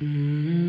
Mm-hmm.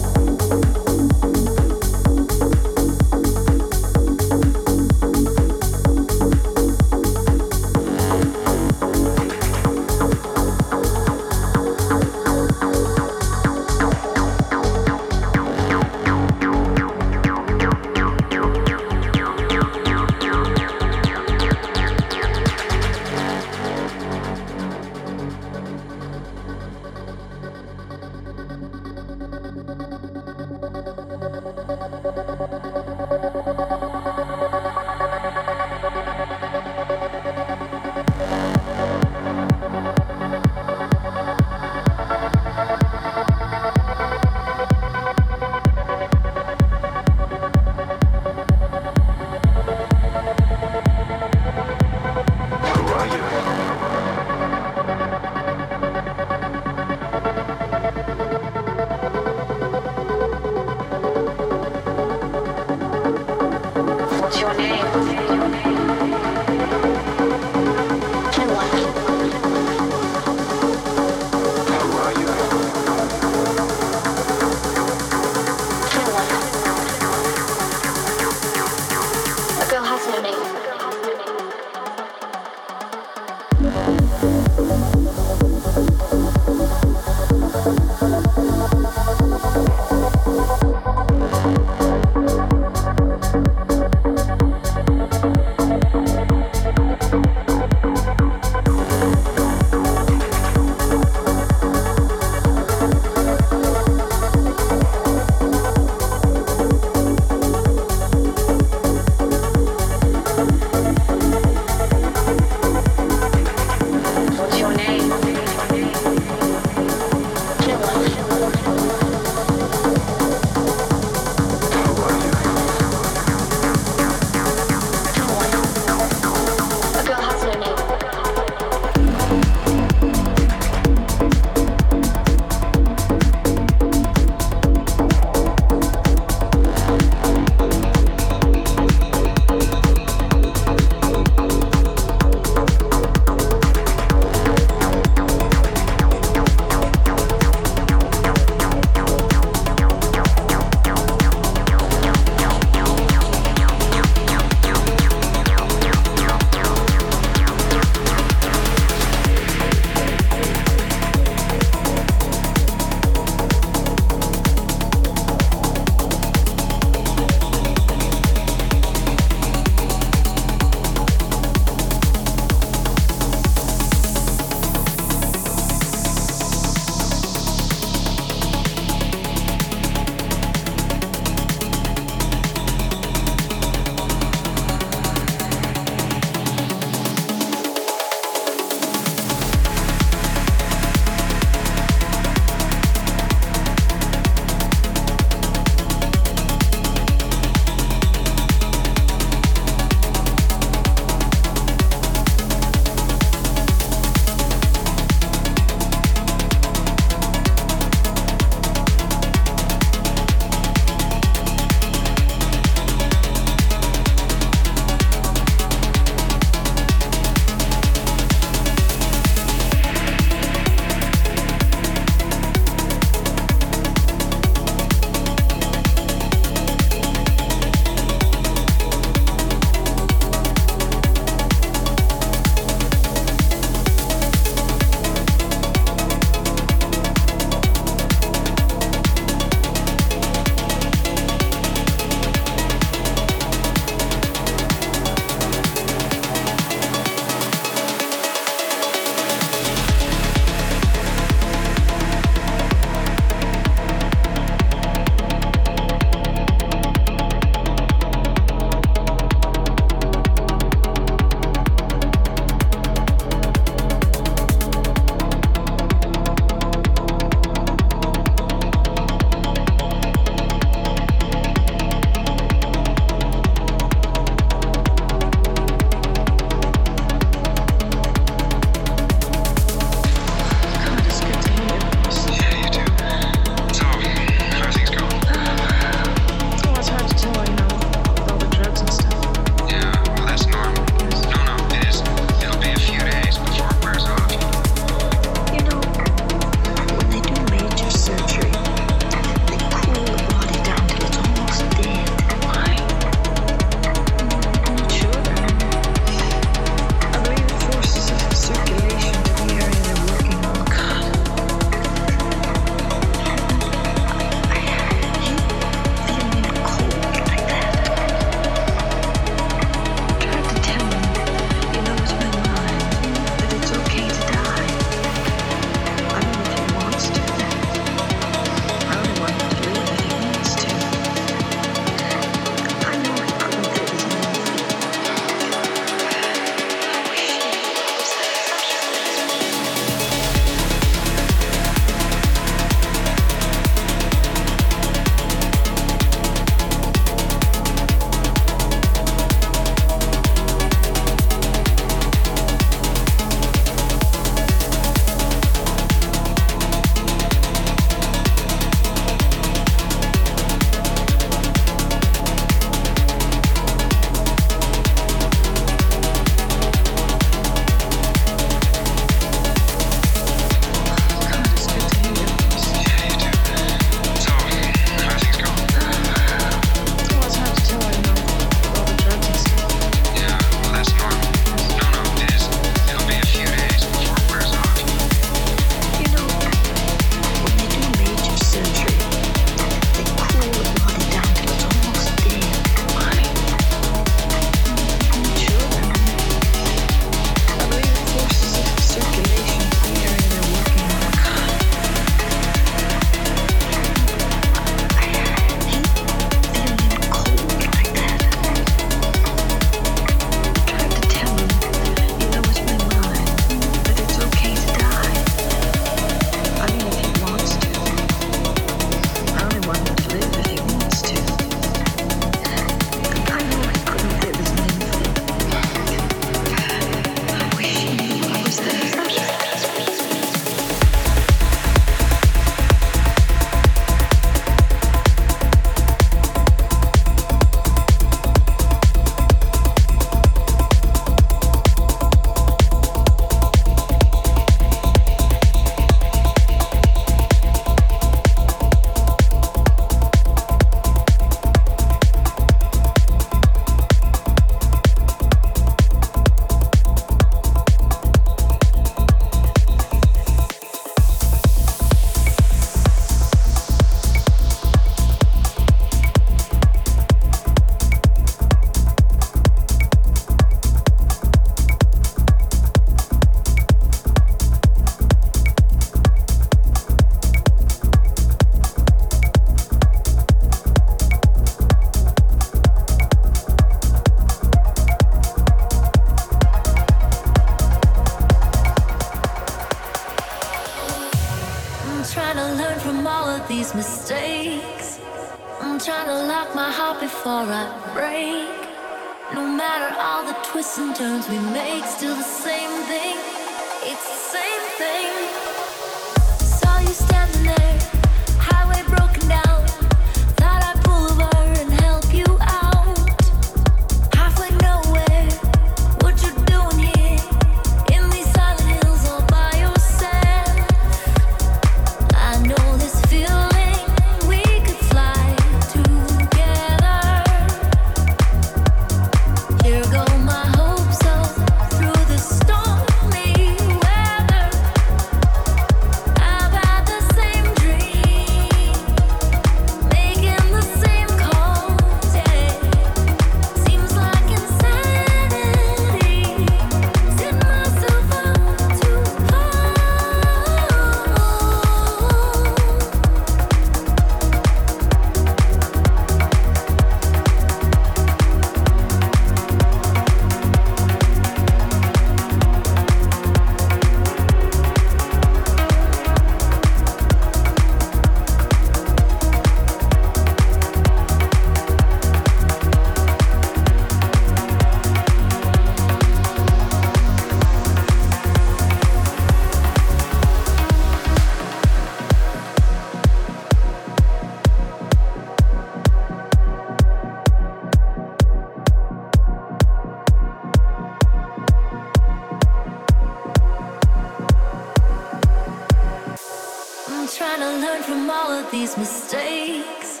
these mistakes.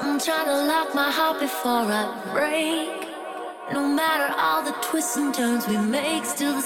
I'm trying to lock my heart before I break. No matter all the twists and turns we make, still the